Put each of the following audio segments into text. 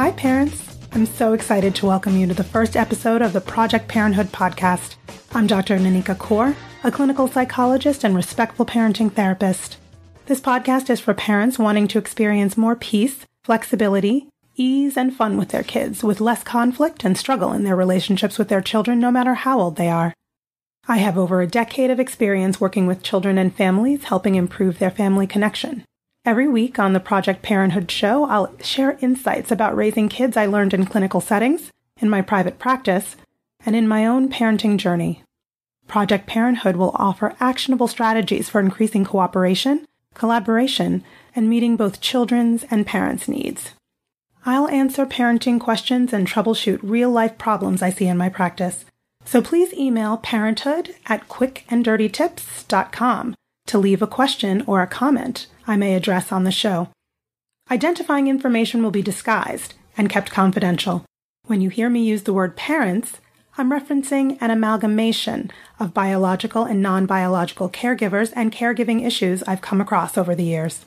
Hi, parents. I'm so excited to welcome you to the first episode of the Project Parenthood podcast. I'm Dr. Nanika Coor, a clinical psychologist and respectful parenting therapist. This podcast is for parents wanting to experience more peace, flexibility, ease, and fun with their kids, with less conflict and struggle in their relationships with their children, no matter how old they are. I have over a decade of experience working with children and families, helping improve their family connection. Every week on the Project Parenthood show, I'll share insights about raising kids I learned in clinical settings, in my private practice, and in my own parenting journey. Project Parenthood will offer actionable strategies for increasing cooperation, collaboration, and meeting both children's and parents' needs. I'll answer parenting questions and troubleshoot real life problems I see in my practice. So please email parenthood at quickanddirtytips.com to leave a question or a comment I may address on the show. Identifying information will be disguised and kept confidential. When you hear me use the word parents, I'm referencing an amalgamation of biological and non biological caregivers and caregiving issues I've come across over the years.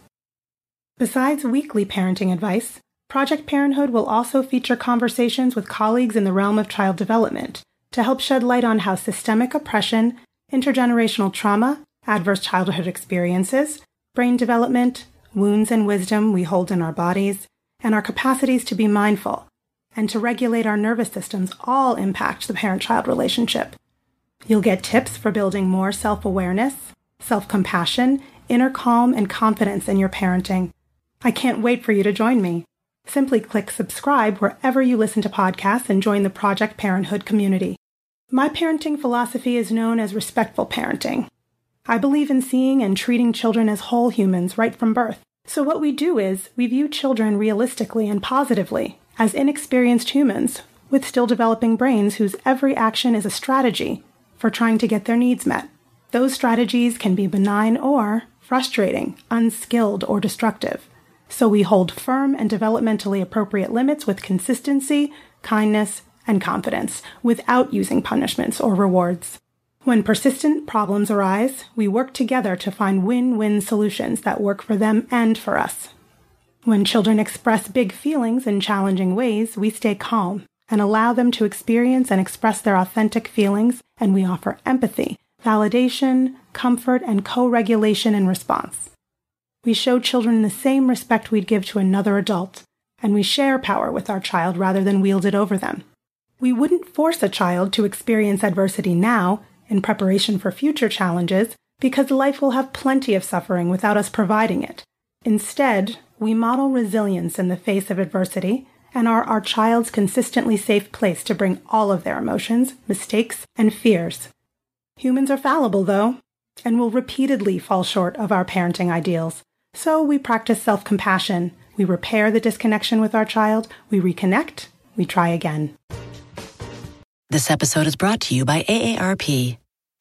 Besides weekly parenting advice, Project Parenthood will also feature conversations with colleagues in the realm of child development to help shed light on how systemic oppression, intergenerational trauma, adverse childhood experiences, brain development, wounds and wisdom we hold in our bodies, and our capacities to be mindful and to regulate our nervous systems all impact the parent child relationship. You'll get tips for building more self awareness, self compassion, inner calm, and confidence in your parenting. I can't wait for you to join me. Simply click subscribe wherever you listen to podcasts and join the Project Parenthood community. My parenting philosophy is known as respectful parenting. I believe in seeing and treating children as whole humans right from birth. So, what we do is we view children realistically and positively as inexperienced humans with still developing brains whose every action is a strategy for trying to get their needs met. Those strategies can be benign or frustrating, unskilled, or destructive. So, we hold firm and developmentally appropriate limits with consistency, kindness, and confidence without using punishments or rewards. When persistent problems arise, we work together to find win win solutions that work for them and for us. When children express big feelings in challenging ways, we stay calm and allow them to experience and express their authentic feelings, and we offer empathy, validation, comfort, and co regulation in response. We show children the same respect we'd give to another adult, and we share power with our child rather than wield it over them. We wouldn't force a child to experience adversity now in preparation for future challenges because life will have plenty of suffering without us providing it. Instead, we model resilience in the face of adversity and are our child's consistently safe place to bring all of their emotions, mistakes, and fears. Humans are fallible, though, and will repeatedly fall short of our parenting ideals. So we practice self compassion. We repair the disconnection with our child. We reconnect. We try again. This episode is brought to you by AARP.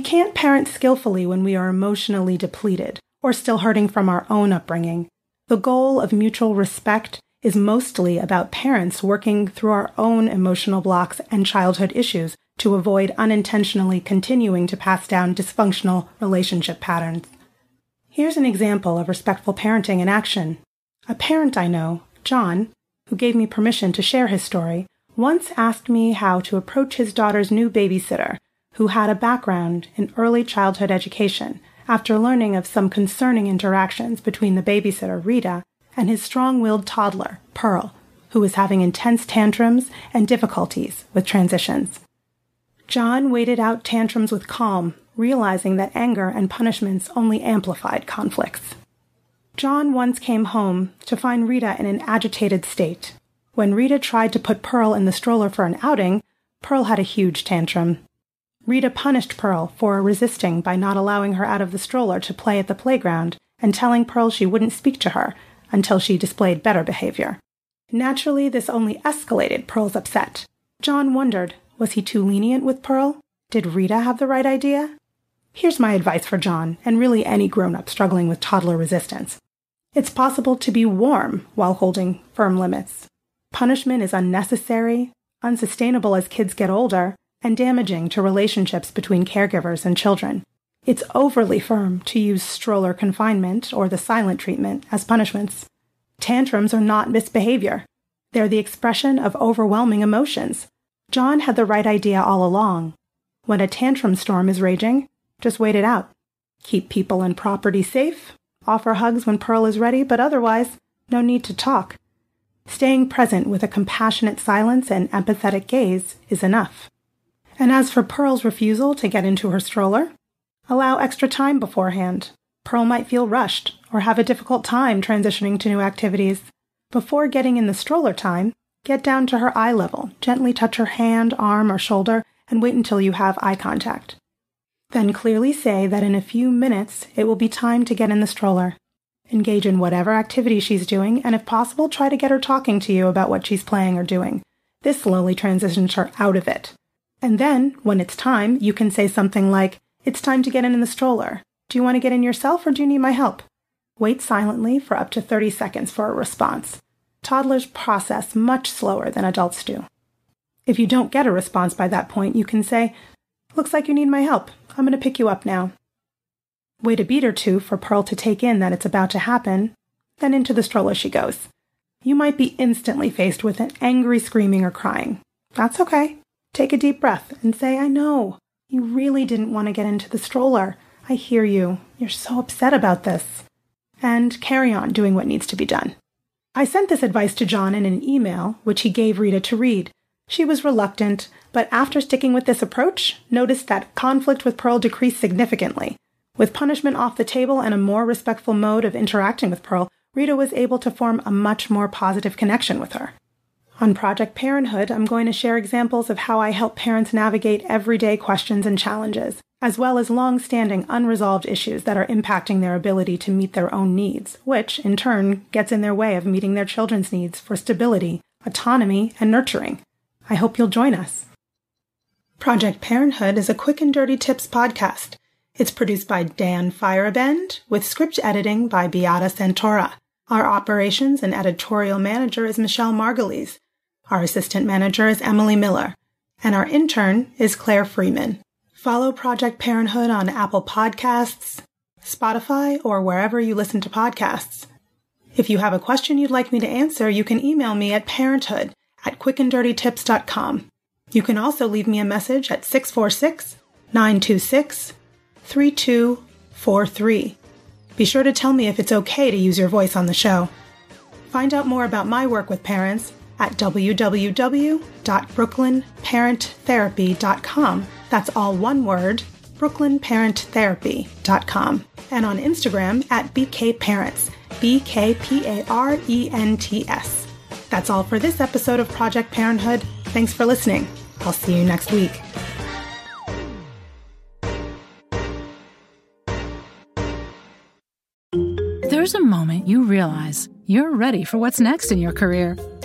We can't parent skillfully when we are emotionally depleted or still hurting from our own upbringing. The goal of mutual respect is mostly about parents working through our own emotional blocks and childhood issues to avoid unintentionally continuing to pass down dysfunctional relationship patterns. Here's an example of respectful parenting in action. A parent I know, John, who gave me permission to share his story, once asked me how to approach his daughter's new babysitter who had a background in early childhood education after learning of some concerning interactions between the babysitter, Rita, and his strong willed toddler, Pearl, who was having intense tantrums and difficulties with transitions. John waited out tantrums with calm, realizing that anger and punishments only amplified conflicts. John once came home to find Rita in an agitated state. When Rita tried to put Pearl in the stroller for an outing, Pearl had a huge tantrum. Rita punished Pearl for resisting by not allowing her out of the stroller to play at the playground and telling Pearl she wouldn't speak to her until she displayed better behavior. Naturally, this only escalated Pearl's upset. John wondered was he too lenient with Pearl? Did Rita have the right idea? Here's my advice for John, and really any grown up struggling with toddler resistance. It's possible to be warm while holding firm limits. Punishment is unnecessary, unsustainable as kids get older, and damaging to relationships between caregivers and children. It's overly firm to use stroller confinement or the silent treatment as punishments. Tantrums are not misbehavior. They're the expression of overwhelming emotions. John had the right idea all along. When a tantrum storm is raging, just wait it out. Keep people and property safe, offer hugs when Pearl is ready, but otherwise, no need to talk. Staying present with a compassionate silence and empathetic gaze is enough. And as for Pearl's refusal to get into her stroller, allow extra time beforehand. Pearl might feel rushed or have a difficult time transitioning to new activities. Before getting in the stroller time, get down to her eye level, gently touch her hand, arm, or shoulder, and wait until you have eye contact. Then clearly say that in a few minutes it will be time to get in the stroller. Engage in whatever activity she's doing, and if possible, try to get her talking to you about what she's playing or doing. This slowly transitions her out of it. And then, when it's time, you can say something like, It's time to get in, in the stroller. Do you want to get in yourself or do you need my help? Wait silently for up to 30 seconds for a response. Toddlers process much slower than adults do. If you don't get a response by that point, you can say, Looks like you need my help. I'm going to pick you up now. Wait a beat or two for Pearl to take in that it's about to happen, then into the stroller she goes. You might be instantly faced with an angry screaming or crying. That's okay. Take a deep breath and say, I know. You really didn't want to get into the stroller. I hear you. You're so upset about this. And carry on doing what needs to be done. I sent this advice to John in an email, which he gave Rita to read. She was reluctant, but after sticking with this approach, noticed that conflict with Pearl decreased significantly. With punishment off the table and a more respectful mode of interacting with Pearl, Rita was able to form a much more positive connection with her. On Project Parenthood, I'm going to share examples of how I help parents navigate everyday questions and challenges, as well as long standing unresolved issues that are impacting their ability to meet their own needs, which, in turn, gets in their way of meeting their children's needs for stability, autonomy, and nurturing. I hope you'll join us. Project Parenthood is a quick and dirty tips podcast. It's produced by Dan Firebend with script editing by Beata Santora. Our operations and editorial manager is Michelle Margulies. Our assistant manager is Emily Miller. and our intern is Claire Freeman. Follow Project Parenthood on Apple Podcasts, Spotify, or wherever you listen to podcasts. If you have a question you'd like me to answer, you can email me at parenthood at quickanddirtytips.com. You can also leave me a message at 646 926 3243. Be sure to tell me if it's okay to use your voice on the show. Find out more about my work with parents at www.brooklynparenttherapy.com. That's all one word, brooklynparenttherapy.com. And on Instagram at bkparents, B K P A R E N T S. That's all for this episode of Project Parenthood. Thanks for listening. I'll see you next week. There's a moment you realize you're ready for what's next in your career.